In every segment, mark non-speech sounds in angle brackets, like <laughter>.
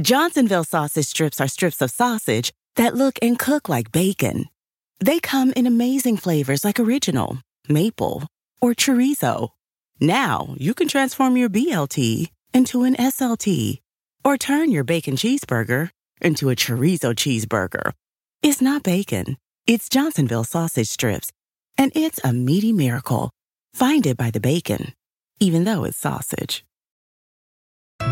Johnsonville sausage strips are strips of sausage that look and cook like bacon. They come in amazing flavors like original, maple, or chorizo. Now you can transform your BLT into an SLT or turn your bacon cheeseburger into a chorizo cheeseburger. It's not bacon, it's Johnsonville sausage strips, and it's a meaty miracle. Find it by the bacon, even though it's sausage.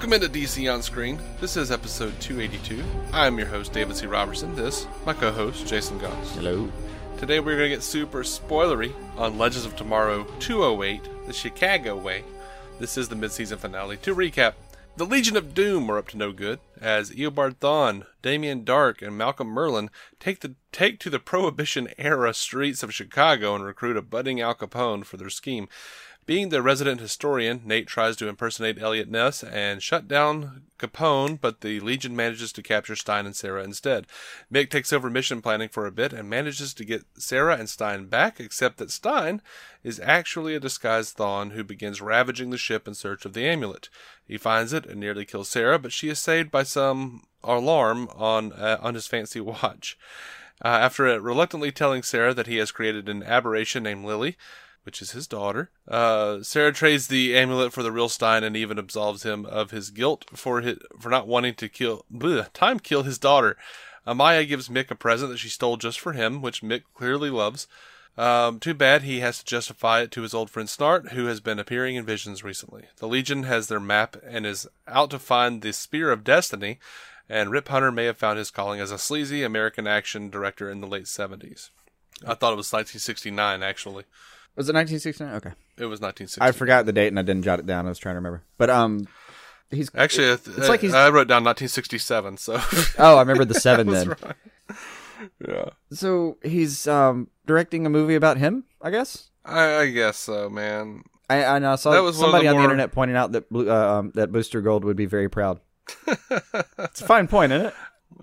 Welcome into DC On Screen. This is episode 282. I am your host, David C. Robertson. This, my co host, Jason Goss. Hello. Today we're going to get super spoilery on Legends of Tomorrow 208, The Chicago Way. This is the mid-season finale. To recap, the Legion of Doom are up to no good, as Eobard Thawne, Damien Darhk, and Malcolm Merlyn take the take to the Prohibition era streets of Chicago and recruit a budding Al Capone for their scheme. Being the resident historian, Nate tries to impersonate Elliot Ness and shut down Capone, but the Legion manages to capture Stein and Sara instead. Mick takes over mission planning for a bit and manages to get Sara and Stein back, except that Stein is actually a disguised Thawne who begins ravaging the ship in search of the amulet. He finds it and nearly kills Sara, but she is saved by some alarm on uh, on his fancy watch. Uh, after reluctantly telling Sara that he has created an aberration named Lily, which is his daughter. Uh, Sara trades the amulet for the real Stein and even absolves him of his guilt for his, for not wanting to kill bleh, time kill his daughter. Amaya gives Mick a present that she stole just for him, which Mick clearly loves. Um, too bad he has to justify it to his old friend Snart, who has been appearing in visions recently. The Legion has their map and is out to find the Spear of Destiny, and Rip Hunter may have found his calling as a sleazy American action director in the late 70s. I thought it was 1969, actually. Was it 1969? Okay. It was 1960. I forgot the date and I didn't jot it down. I was trying to remember. But um, he's Actually, it- it's it's like he's. I wrote down 1967, so. <laughs> oh, I remember the seven <laughs> then. Yeah. So he's um directing a movie about him. I guess. I, I guess so, man. I, I know, I saw That was somebody the on the internet pointing out that Blue- uh, um, that Booster Gold would be very proud. <laughs> It's a fine point, isn't it?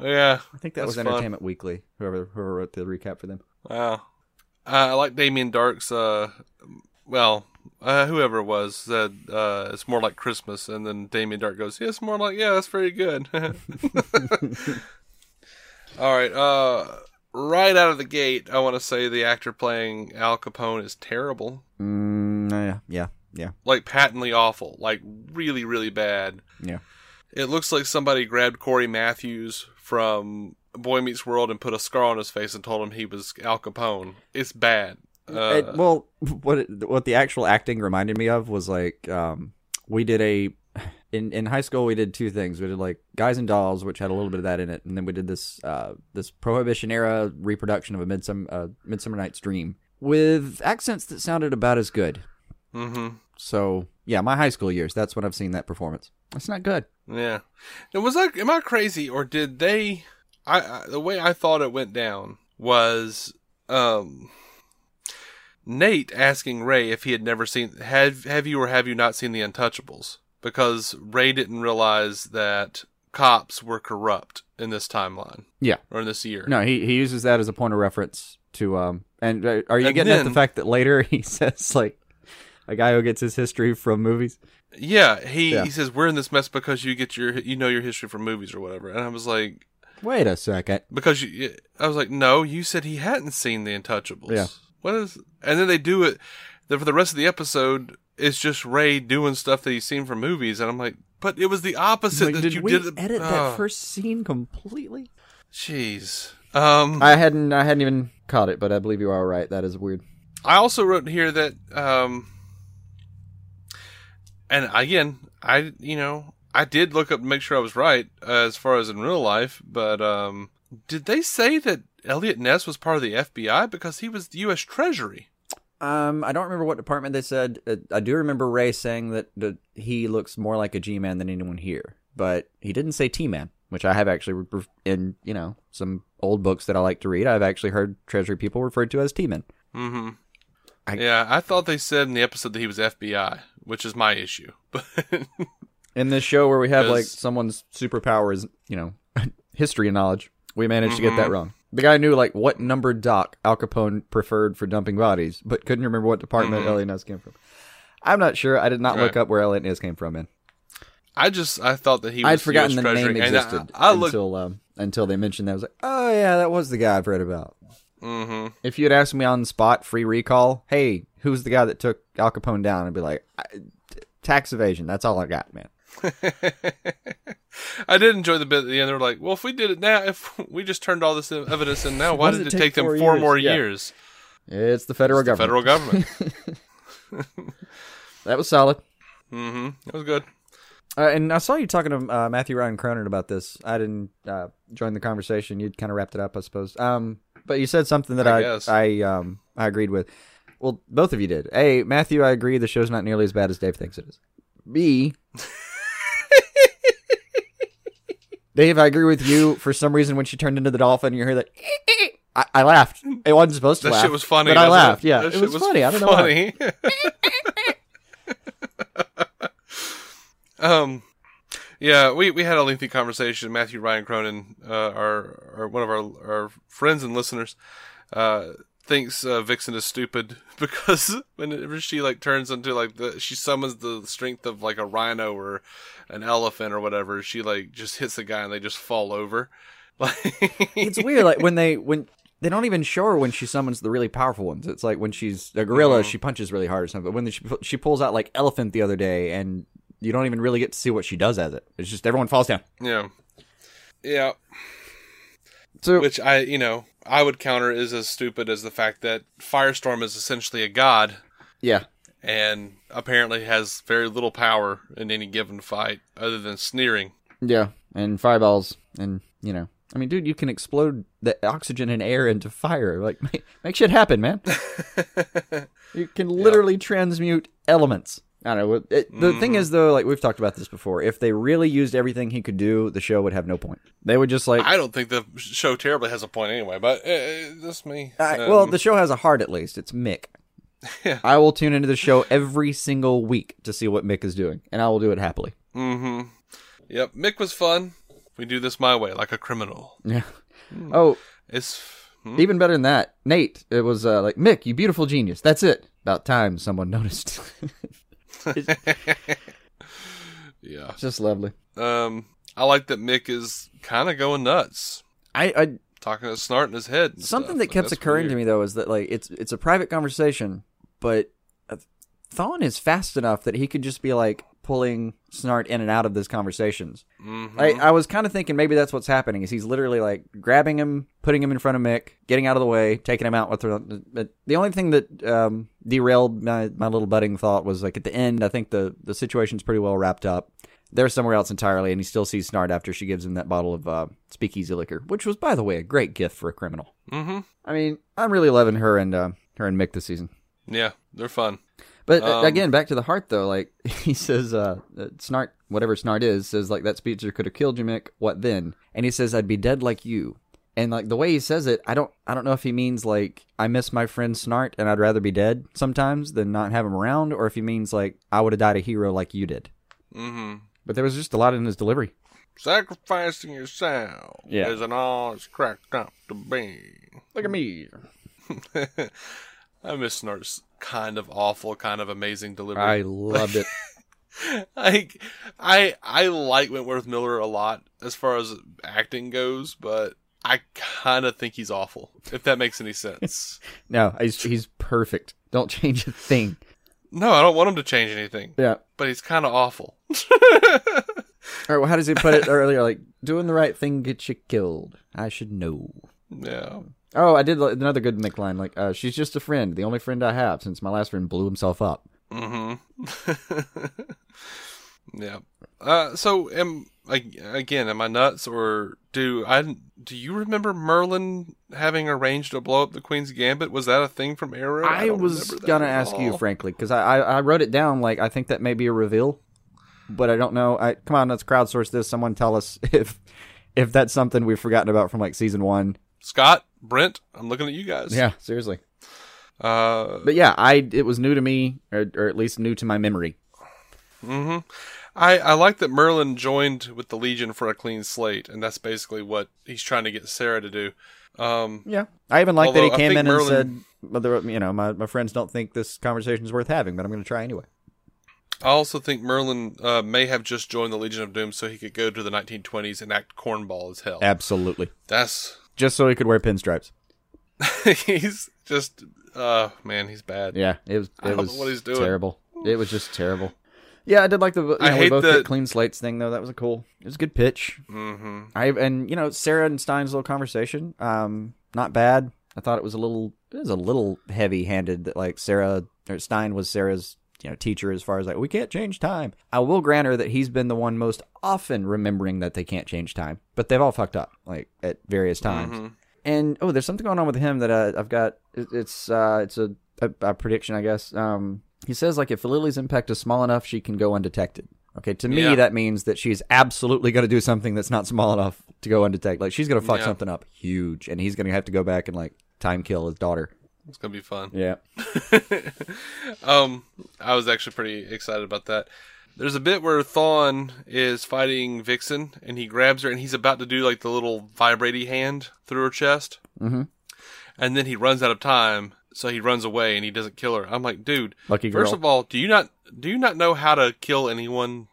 Yeah. I think that was fun. Entertainment Weekly. Whoever whoever wrote the recap for them. Wow. Uh, I like Damien Darhk's, uh, well, uh, whoever it was said, uh, it's more like Christmas. And then Damien Darhk goes, yeah, it's more like, yeah, that's very good. <laughs> All right. Uh, right out of the gate, I want to say the actor playing Al Capone is terrible. Mm, yeah, yeah, yeah, Like patently awful. Like really, really bad. yeah. It looks like somebody grabbed Cory Matthews from Boy Meets World and put a scar on his face and told him he was Al Capone. It's bad. Uh, It- well, <laughs> what it, what the actual acting reminded me of was like um, we did a in in high school we did two things. We did like Guys and Dolls, which had a little bit of that in it, and then we did this uh, this Prohibition era reproduction of a midsummer uh, Midsummer Night's Dream with accents that sounded about as good. mhm. So yeah, my high school years. That's when I've seen that performance. That's not good. Yeah. Now, was that am I crazy or did they? I, I the way I thought it went down was um Nate asking Ray if he had never seen have have you or have you not seen the Untouchables because Ray didn't realize that cops were corrupt in this timeline Yeah. or in this year. No, he he uses that as a point of reference to um. And uh, are you And getting at the fact that later <laughs> he says like a guy who gets his history from movies? Yeah, he Yeah. he says we're in this mess because you get your you know your history from movies or whatever, and I was like Wait a second. because you I was like no, you said he hadn't seen the Untouchables. Yeah. What is? And then they do it then for the rest of the episode. It's just Ray doing stuff that he's seen from movies, and I'm like, but it was the opposite Like, that did you we did. edit Oh, that first scene completely? Jeez. Um, I hadn't. I hadn't even caught it, but I believe you are right. That is weird. I also wrote here that, um, and again, I you know I did look up to make sure I was right uh, as far as in real life, but um, did they say that Elliot Ness was part of the FBI because he was the U.S. Treasury? Um, I don't remember what department they said. Uh, I do remember Ray saying that, that he looks more like a G-man than anyone here, but he didn't say T-man, which I have actually re- in you know some old books that I like to read. I've actually heard Treasury people referred to as T-men. Mm-hmm. I- yeah, I thought they said in the episode that he was FBI, which is my issue. <laughs> But In this show where we have like someone's superpower is you know <laughs> history and knowledge, we managed to get that wrong. The guy knew like what number dock Al Capone preferred for dumping bodies, but couldn't remember what department Elliot Ness came from. I'm not sure. I did not look up where Elliot Ness came from. In I just I thought that he was I'd forgotten the name I- existed I, looked. until um, until they mentioned that. I was like, oh yeah, that was the guy I've read about. hmm If you had asked me on the spot, free recall, hey, who's the guy that took Al Capone down? I'd be like, I, tax evasion. That's all I got, man. <laughs> I did enjoy the bit at the end. They were like, "Well, if we did it now, if <laughs> we just turned all this evidence in now, <laughs> why did it it take them four four more Yeah. years?" It's the federal The government. federal government. That was solid. Mm-hmm. That was good. Uh, and I saw you talking to uh, Matthew Ryan Cronin about this. I didn't uh, join the conversation. You'd kind of wrapped it up, I suppose. Um, but you said something that I I. I, um I agreed with. Well, both of you did. A, Matthew, I agree. The show's not nearly as bad as Dave thinks it is. B, Dave, I agree with you. For some reason, when she turned into the dolphin, you hear that. I, I laughed. It wasn't supposed to That laugh. shit was funny. but I laughed. It? Yeah, That it shit was, funny. I don't know funny. <laughs> um, yeah, we, we had a lengthy conversation. Matthew Ryan Cronin, uh, our, our one of our our friends and listeners, uh, thinks uh, Vixen is stupid <laughs> because whenever she like turns into like the she summons the strength of like a rhino or an elephant or whatever, she like just hits the guy and they just fall over. Like <laughs> it's weird. Like when they when they don't even show her when she summons the really powerful ones. It's like when she's a gorilla, Mm-hmm. she punches really hard or something. But when she she pulls out like elephant the other day, and you don't even really get to see what she does as it. It's just everyone falls down. yeah, yeah. So Which I, you know, I would counter is as stupid as the fact that Firestorm is essentially a god yeah, and apparently has very little power in any given fight other than sneering. yeah, and fireballs, and you know, I mean, dude, you can explode the oxygen and air into fire. Like <laughs> make, make shit happen, man. <laughs> you can literally transmute elements. I don't know. It, the thing Mm-hmm. is, though, like we've talked about this before, if they really used everything he could do, the show would have no point. They would just like I don't think the show terribly has a point anyway, but uh, uh, that's me. I- Um, well, the show has a heart at least. It's Mick. <laughs> Yeah. I will tune into the show every single week to see what Mick is doing, and I will do it happily. mm-hmm. Yep, Mick was fun. We do this my way, like a criminal. Yeah. Hmm. Oh, It's hmm? even better than that, Nate. It was uh, like Mick, you beautiful genius. That's it. About time someone noticed. <laughs> yeah. Just lovely. Um, I like that Mick is kind of going nuts, I, I talking to Snart in his head. something stuff. that kept occurring to me though is that like it's it's a private conversation, but Thawne is fast enough that he could just be like pulling Snart in and out of those conversations. Mhm. I, I was kind of thinking maybe that's what's happening is he's literally like grabbing him, putting him in front of Mick, getting out of the way, taking him out with the. But the only thing that um, derailed my, my little budding thought was like at the end. I think the the situation's pretty well wrapped up. They're somewhere else entirely, and he still sees Snart after she gives him that bottle of uh, speakeasy liquor, which was, by the way, a great gift for a criminal. Mhm. I mean, I'm really loving her and uh, her and Mick this season. Yeah, they're fun. But uh, Um, again, back to the heart though. Like <laughs> he says, uh, uh, Snart, whatever Snart is, says like that speedster could have killed you, Mick. What then? And he says, "I'd be dead like you." And like the way he says it, I don't, I don't know if he means like I miss my friend Snart and I'd rather be dead sometimes than not have him around, or if he means like I would have died a hero like you did. Mm-hmm. But there was just a lot in his delivery. Sacrificing yourself Yeah. isn't all it's cracked up to be. Look at me. <laughs> I miss Snart's kind of awful, kind of amazing delivery. I loved it. <laughs> Like, I I like Wentworth Miller a lot as far as acting goes, but I kind of think he's awful. If that makes any sense. <laughs> no, he's he's perfect. Don't change a thing. no, I don't want him to change anything, Yeah. but he's kind of awful. <laughs> All right. Well, how does he put it earlier? Like doing the right thing gets you killed. I should know. yeah. Oh, I did another good Mick line. Like, uh, she's just a friend, the only friend I have since my last friend blew himself up. Mm-hmm. <laughs> yeah. Uh, so am again, am I nuts or do I do you remember Merlyn having arranged to blow up the Queen's Gambit? Was that a thing from Arrow? I, don't was gonna ask you, frankly, because I, I I wrote it down. Like I think that may be a reveal, but I don't know. I come on, let's crowdsource this. Someone tell us <laughs> if if that's something we've forgotten about from like season one. Scott, Brent, I'm looking at you guys. Yeah, seriously. Uh, But yeah, I it was new to me, or, or at least new to my memory. Mm-hmm. I, I like that Merlyn joined with the Legion for a clean slate, and that's basically what he's trying to get Sara to do. Um, Yeah, I even like that he came in Merlyn- and said, "Whether you know, my my friends don't think this conversation is worth having, but I'm going to try anyway." I also think Merlyn uh, may have just joined the Legion of Doom so he could go to the 1920s and act cornball as hell. Absolutely, That's just so he could wear pinstripes. <laughs> he's just uh man, he's bad. Yeah, it was I it don't was know what he's doing. terrible. It was just terrible. Yeah, I did like the you I know, we hate both that- get clean slates thing though. That was a cool. It was a good pitch. hmm I and you know Sara and Stein's little conversation, um, not bad. I thought it was a little it was a little heavy handed that like Sara or Stein was Sara's you know teacher as far as like we can't change time. I will grant her that he's been the one most often remembering that they can't change time, but they've all fucked up like at various times. And oh, there's something going on with him that uh, I've got. It's uh, it's a, a, a prediction, I guess. Um, he says like if Lily's impact is small enough, she can go undetected. Okay, to me Yeah. that means that she's absolutely going to do something that's not small enough to go undetected. Like she's going to fuck Yeah. something up huge, and he's going to have to go back and like time kill his daughter. It's gonna be fun. Yeah, <laughs> Um, I was actually pretty excited about that. There's a bit where Thawne is fighting Vixen, and he grabs her, and he's about to do like the little vibrating hand through her chest, mm-hmm. and then he runs out of time, so he runs away, and he doesn't kill her. I'm like, dude, Lucky First of all, do you not do you not know how to kill anyone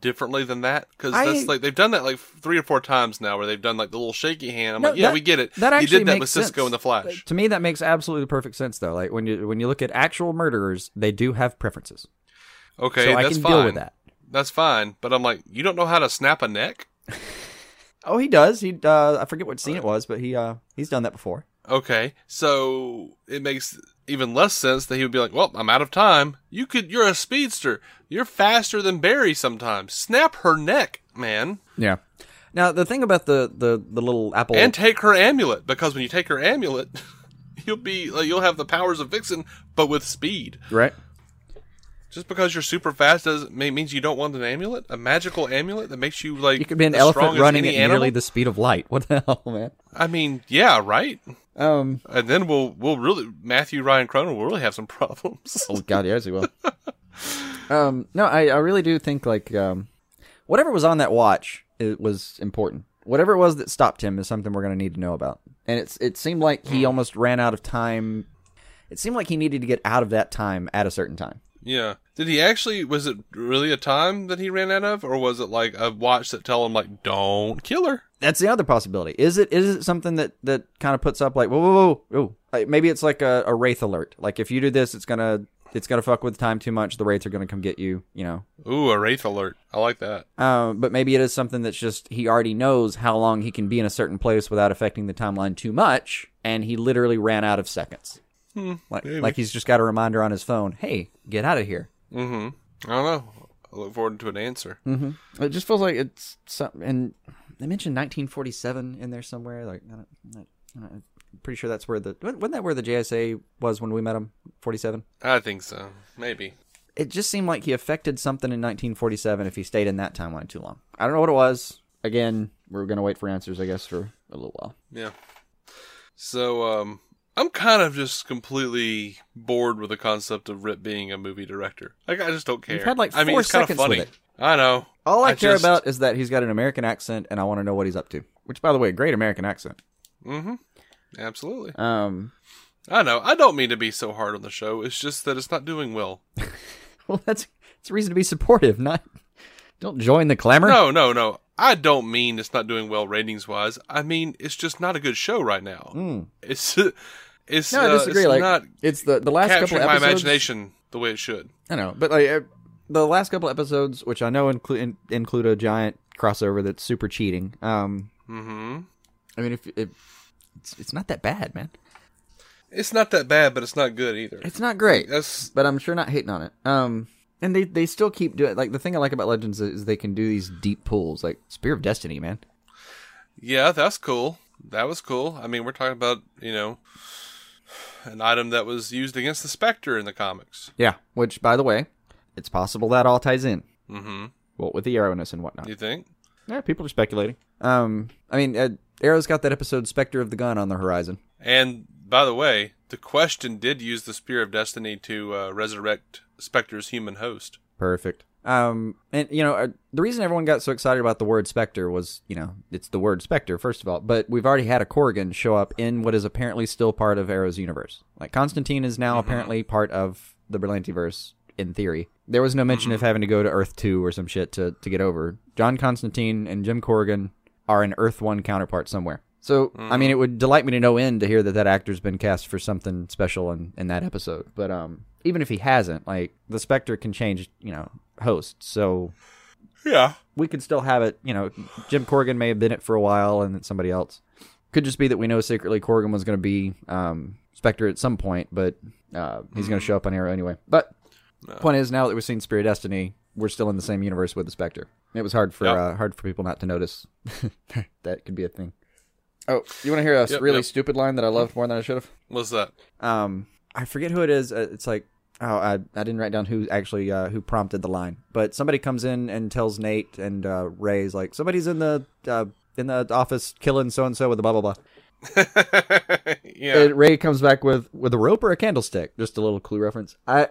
differently than that? Because I- that's like they've done that like three or four times now, where they've done like the little shaky hand. I'm No, like, yeah, that- we get it. that actually you did that with Cisco in the Flash. to me that makes absolutely perfect sense though. Like when you when you look at actual murderers, they do have preferences, Okay, so I that's can fine. deal with that. That's fine, but I'm like, you don't know how to snap a neck. <laughs> Oh, he does. He uh, I forget what scene it was, but he uh, he's done that before. Okay, so it makes even less sense that he would be like, "Well, I'm out of time. You could. You're a speedster. You're faster than Barry. Sometimes snap her neck, man, Yeah. Now the thing about the the the little apple and take her amulet because when you take her amulet, <laughs> you'll be like you'll have the powers of Vixen, but with speed. right? Just because you're super fast doesn't mean means you don't want an amulet, a magical amulet that makes you like You could be an elephant running at animal? nearly the speed of light. <laughs> What the hell, man? I mean, yeah, right. Um. And then we'll we'll really Matthew Ryan Cronin will really have some <laughs> problems. Oh God, yes, he will. um. No, I I really do think like um, whatever was on that watch it was important. Whatever it was that stopped him is something we're going to need to know about. And it's it seemed like he almost ran out of time. It seemed like he needed to get out of that time at a certain time. Yeah. Did he actually? Was it really a time that he ran out of, or was it like a watch that tell him like, "Don't kill her"? That's the other possibility. Is it is it something that that kind of puts up like whoa whoa whoa, whoa. Like, maybe it's like a, a wraith alert. Like if you do this, it's gonna it's gonna fuck with time too much. The wraiths are gonna come get you. You know. Ooh, a wraith alert. I like that. Um, but maybe it is something that's just he already knows how long he can be in a certain place without affecting the timeline too much, and he literally ran out of seconds. Like maybe. like he's just got a reminder on his phone. Hey, get out of here. Mm-hmm. I don't know. I look forward to an answer. It just feels like it's something. And they mentioned 1947 in there somewhere. Like I don't, I don't, I'm pretty sure that's where the wasn't that where the JSA was when we met him? 47. I think so. Maybe. It just seemed like he affected something in 1947 if he stayed in that timeline too long. I don't know what it was. Again, we're gonna wait for answers, I guess, for a little while. Yeah. So, um, I'm kind of just completely bored with the concept of Rip being a movie director. Like, I just don't care. You've had, like, I mean, four it's kind of seconds with funny. it. I know. All I, care just- about is that he's got an American accent, and I want to know what he's up to. Which, by the way, great American accent. Absolutely. Um, I know. I don't mean to be so hard on the show. It's just that it's not doing well. <laughs> well, that's it's a reason to be supportive. Not don't join the clamor. No, no, no. I don't mean it's not doing well ratings wise. I mean it's just not a good show right now. It's <laughs> it's no, I uh, disagree. it's like not it's the the last couple capturing my episodes. imagination the way it should. I know, but like uh, the last couple episodes, which I know include in, include a giant crossover that's super cheating. Um, Mm-hmm. I mean, if it, it's it's not that bad, man. It's not that bad, but it's not good either. It's not great. That's but I'm sure not hating on it. Um, and they they still keep doing like the thing I like about Legends is they can do these deep pulls, like Spear of Destiny, man. yeah, that's cool. That was cool. I mean, we're talking about, you know, an item that was used against the Spectre in the comics. Yeah, which, by the way, it's possible that all ties in. Mm-hmm. Well, with the arrowness and whatnot. You think? Yeah, people are speculating. Um, I mean, uh, Arrow's got that episode Spectre of the Gun on the horizon. And by the way, the question did use the Spear of Destiny to uh, resurrect Spectre's human host. Perfect. Um, and you know, uh, the reason everyone got so excited about the word Spectre was, you know, it's the word Spectre first of all, but we've already had a Corrigan show up in what is apparently still part of Arrow's universe. Like Constantine is now apparently part of the Berlantiverse in theory. There was no mention of having to go to Earth Two or some shit to to get over. John Constantine and Jim Corrigan are an Earth One counterpart somewhere. So, I mean, it would delight me to no end to hear that that actor's been cast for something special in, in that episode. But um, even if he hasn't, like the Spectre can change, you know, host. So Yeah. we could still have it. You know, Jim Corrigan may have been it for a while, and then somebody else. Could just be that we know secretly Corrigan was going to be um, Spectre at some point, but uh, he's going to show up on Arrow anyway. But point is, now that we've seen Spear of Destiny, we're still in the same universe with the Spectre. It was hard for Yep. uh, hard for people not to notice <laughs> that could be a thing. Oh, you want to hear a Yep, really yep. stupid line that I loved more than I should have? What's that? um i forget who it is uh, it's like oh i, I didn't write down who actually uh, who prompted the line but somebody comes in and tells nate and uh, ray's like somebody's in the uh, in the office killing so and so with the blah blah blah <laughs> yeah. and ray comes back with with a rope or a candlestick just a little clue reference i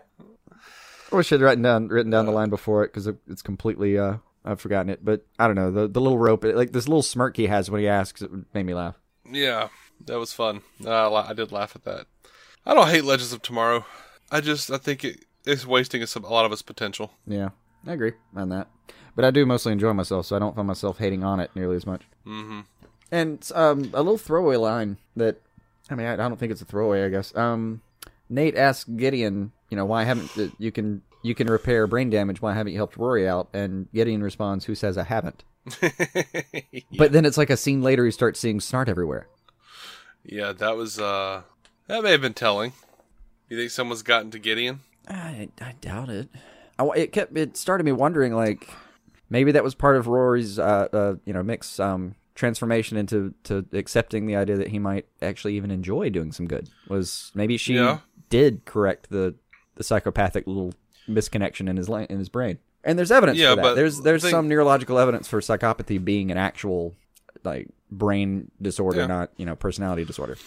I wish i'd written down written down the line before it because it, it's completely uh i've forgotten it but i don't know the, the little rope like this little smirk he has when he asks it made me laugh Yeah, that was fun. Uh, I I did laugh at that. I don't hate Legends of Tomorrow. I just I think it is wasting some, a lot of its potential. Yeah, I agree on that. But I do mostly enjoy myself, so I don't find myself hating on it nearly as much. Mm-hmm. And um, a little throwaway line that, I mean, I, I don't think it's a throwaway. I guess. Um, Nate asks Gideon, you know, why haven't uh, you can you can repair brain damage? Why haven't you helped Rory out? And Gideon responds, "Who says I haven't?" <laughs> But then it's like a scene later, he starts seeing snart everywhere. Yeah, that was uh that may have been telling. You think someone's gotten to Gideon? I, I doubt it. I, it kept it started me wondering like maybe that was part of Rory's uh, uh you know mix um transformation into to accepting the idea that he might actually even enjoy doing some good was maybe she Yeah. did correct the the psychopathic little misconnection in his la- in his brain and there's evidence Yeah, for that but there's there's think- some neurological evidence for psychopathy being an actual like brain disorder Yeah. not you know personality disorder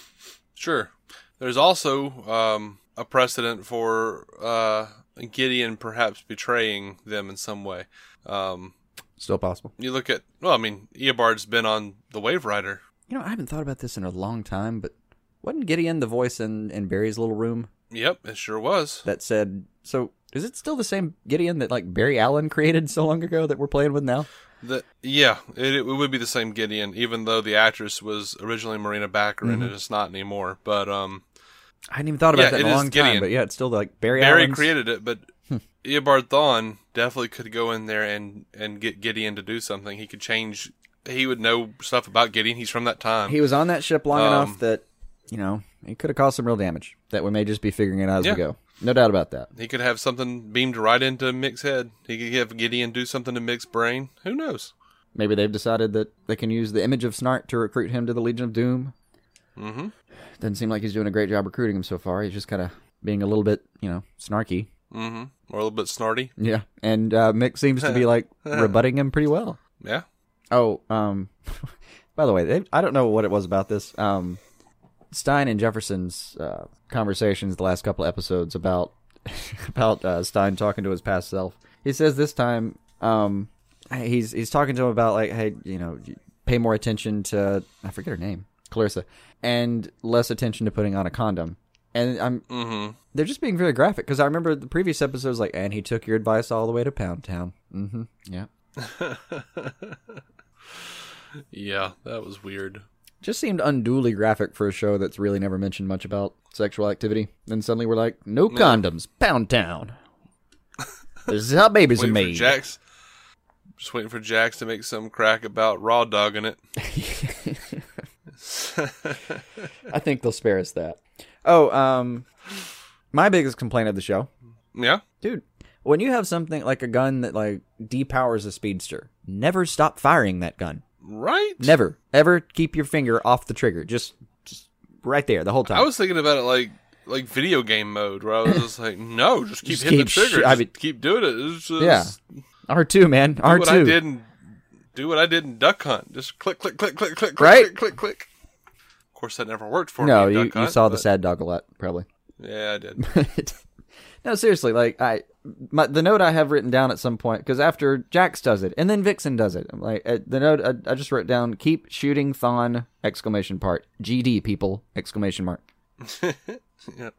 Sure. There's also um a precedent for uh Gideon perhaps betraying them in some way. Um still possible you look at well, I mean, Eobard's been on the Waverider. You know, I haven't thought about this in a long time, but wasn't Gideon the voice in, in Barry's little room Yep, it sure was. that said, so is it still the same Gideon that like Barry Allen created so long ago that we're playing with now? The, yeah, it, it would be the same Gideon, even though the actress was originally Morena Baccarin and it's not anymore. But um, I hadn't even thought about Yeah, that in a long time, but yeah, it's still like Barry, Barry Allen's- created it, but Eobard Thawne definitely could go in there and and get Gideon to do something. He could change. He would know stuff about Gideon. He's from that time. He was on that ship long Um, enough that, you know, it could have caused some real damage that we may just be figuring it out as Yeah. we go. No doubt about that. He could have something beamed right into Mick's head. He could have Gideon do something to Mick's brain. Who knows? Maybe they've decided that they can use the image of Snart to recruit him to the Legion of Doom. Mm-hmm. Doesn't seem like he's doing a great job recruiting him so far. He's just kind of being a little bit, you know, snarky. Mm-hmm. Or a little bit snarty. Yeah, and uh, Mick seems to be like <laughs> rebutting him pretty well. Yeah. Oh, um, <laughs> by the way, they, I don't know what it was about this. Um, Stein and Jefferson's uh, conversations the last couple episodes about <laughs> about uh, Stein talking to his past self. He says this time, um, he's he's talking to him about like, hey, you know, pay more attention to I forget her name, Clarissa, and less attention to putting on a condom. And I'm Mm-hmm. they're just being very graphic because I remember the previous episodes like, and he took your advice all the way to Pound Town. Mm-hmm. Yeah. <laughs> Yeah, that was weird. just seemed unduly graphic for a show that's really never mentioned much about sexual activity. Then suddenly we're like, no condoms, Pound Town. this is how babies are made. Jax. Just waiting for Jax to make some crack about raw dogging it. <laughs> <laughs> I think they'll spare us that. Oh, um, my biggest complaint of the show, Yeah. dude, when you have something like a gun that like depowers a speedster, never stop firing that gun. Right? Never, ever keep your finger off the trigger. Just, just right there the whole time. I was thinking about it like like video game mode, where I was just like, no, just keep Just hitting keep the trigger, sh- I just mean- keep doing it. It's just, yeah, R two man, do R what I two. did in do what I did in Duck Hunt. Just click, click, click, click, click, click, Right? click, click, click. Of course, that never worked for No, me. No, you, you Hunt, saw the sad dog a lot, probably. Yeah, I did. <laughs> no, seriously, like I, my, the note I have written down at some point because after Jax does it and then Vixen does it, I'm like uh, the note I, I just wrote down: keep shooting Thawne! Exclamation part GD people! Exclamation mark. <laughs> Yeah.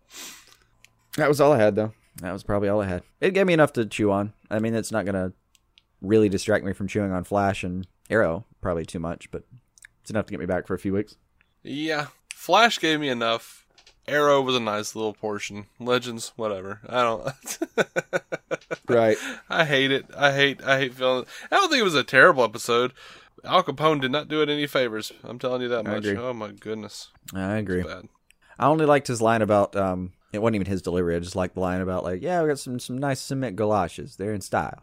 That was all I had, though. That was probably all I had. It gave me enough to chew on. I mean, it's not gonna really distract me from chewing on Flash and Arrow, probably too much, but it's enough to get me back for a few weeks. Yeah, Flash gave me enough. Arrow was a nice little portion. Legends, whatever. I don't. <laughs> Right. I hate it. I hate. I hate feeling. I don't think it was a terrible episode. Al Capone did not do it any favors. I'm telling you that much. Oh my goodness, I agree. bad. I only liked his line about um. It wasn't even his delivery. I just liked the line about like, yeah, we got some some nice cement galoshes. They're in style.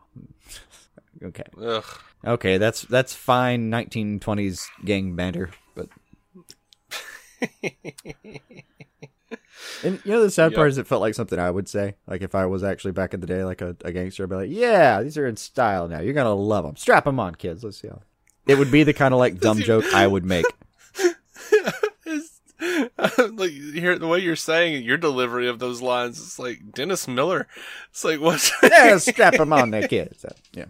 <laughs> okay. Ugh. Okay, that's that's fine. 1920s gang banter. And you know the sad part is it felt like something I would say. Like if I was actually back in the day, like a, a gangster, I'd be like, "Yeah, these are in style now. You're gonna love them. Strap them on, kids. Let's see how." It would be the kind of like <laughs> dumb joke I would make. <laughs> Like hear the way you're saying it, your delivery of those lines. It's like Dennis Miller. It's like what's yeah, <laughs> strap them on, there, kids. Uh, Yeah,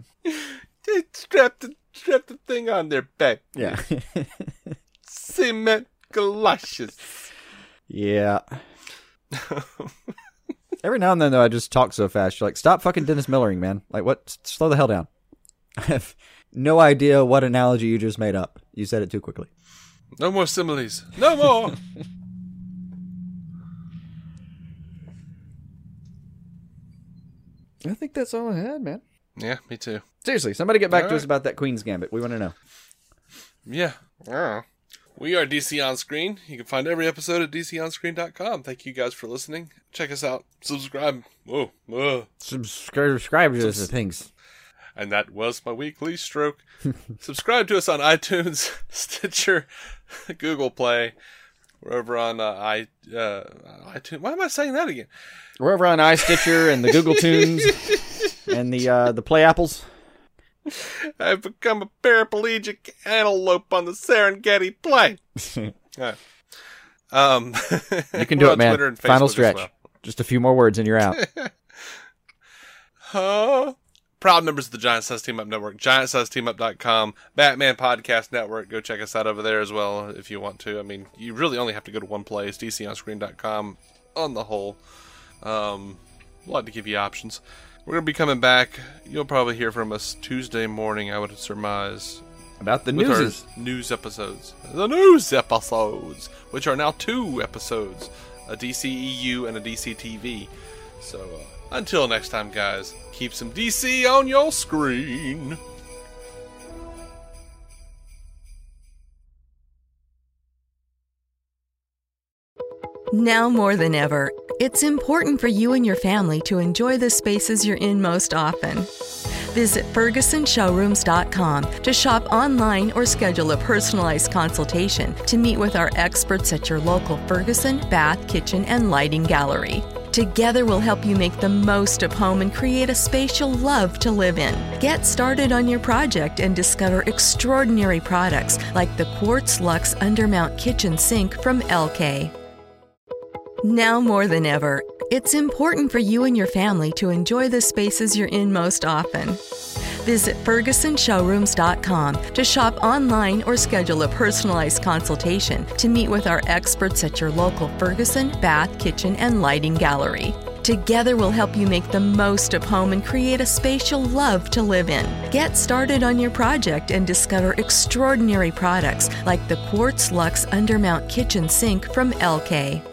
strap the strap the thing on there, back. yeah, Cement galoshes. yeah. Every now and then, though, I just talk so fast. You're like, "Stop fucking Dennis Millering, man! Like, what? Slow the hell down." <laughs> I have no idea what analogy you just made up. You said it too quickly. No more similes. No more. <laughs> I think that's all I had, man. yeah, me too. Seriously, somebody get back All to us right. about that Queen's Gambit. We want to know. Yeah. Yeah. We are DC On Screen. You can find every episode at DCOnScreen.com. Thank you guys for listening. Check us out. Subscribe. Whoa. Whoa. Subscribe, subscribe to the things. And that was my weekly stroke. <laughs> Subscribe to us on iTunes, <laughs> Stitcher, <laughs> Google Play. We're over on uh, i uh, iTunes. Why am I saying that again? We're over on iStitcher and the Google Tunes and the uh, the Play Apples. <laughs> I've become a paraplegic antelope on the Serengeti. Yeah. <laughs> Um, You can <laughs> do it, man. Twitter and Final Facebook stretch. well. Just a few more words and you're out. Huh? Proud members of the Giant Size Team Up Network, giantsizeteamup.com, Batman Podcast Network. Go check us out over there as well if you want to. I mean, you really only have to go to one place, dconscreen.com on the whole. Um, we'd like to give you options. We're going to be coming back. You'll probably hear from us Tuesday morning, I would surmise, About the news. news episodes. The news episodes, which are now two episodes a DCEU and a DCTV. So uh, until next time, guys, keep some DC on your screen. Now more than ever, it's important for you and your family to enjoy the spaces you're in most often. Visit FergusonShowrooms.com to shop online or schedule a personalized consultation to meet with our experts at your local Ferguson Bath, Kitchen, and Lighting Gallery. Together, we'll help you make the most of home and create a space you'll love to live in. Get started on your project and discover extraordinary products like the Quartz Lux Undermount Kitchen Sink from Elkay. Now more than ever, it's important for you and your family to enjoy the spaces you're in most often. Visit FergusonShowrooms.com to shop online or schedule a personalized consultation to meet with our experts at your local Ferguson Bath, Kitchen, and Lighting Gallery. Together, we'll help you make the most of home and create a space you'll love to live in. Get started on your project and discover extraordinary products like the Quartz Lux Undermount Kitchen Sink from Elkay.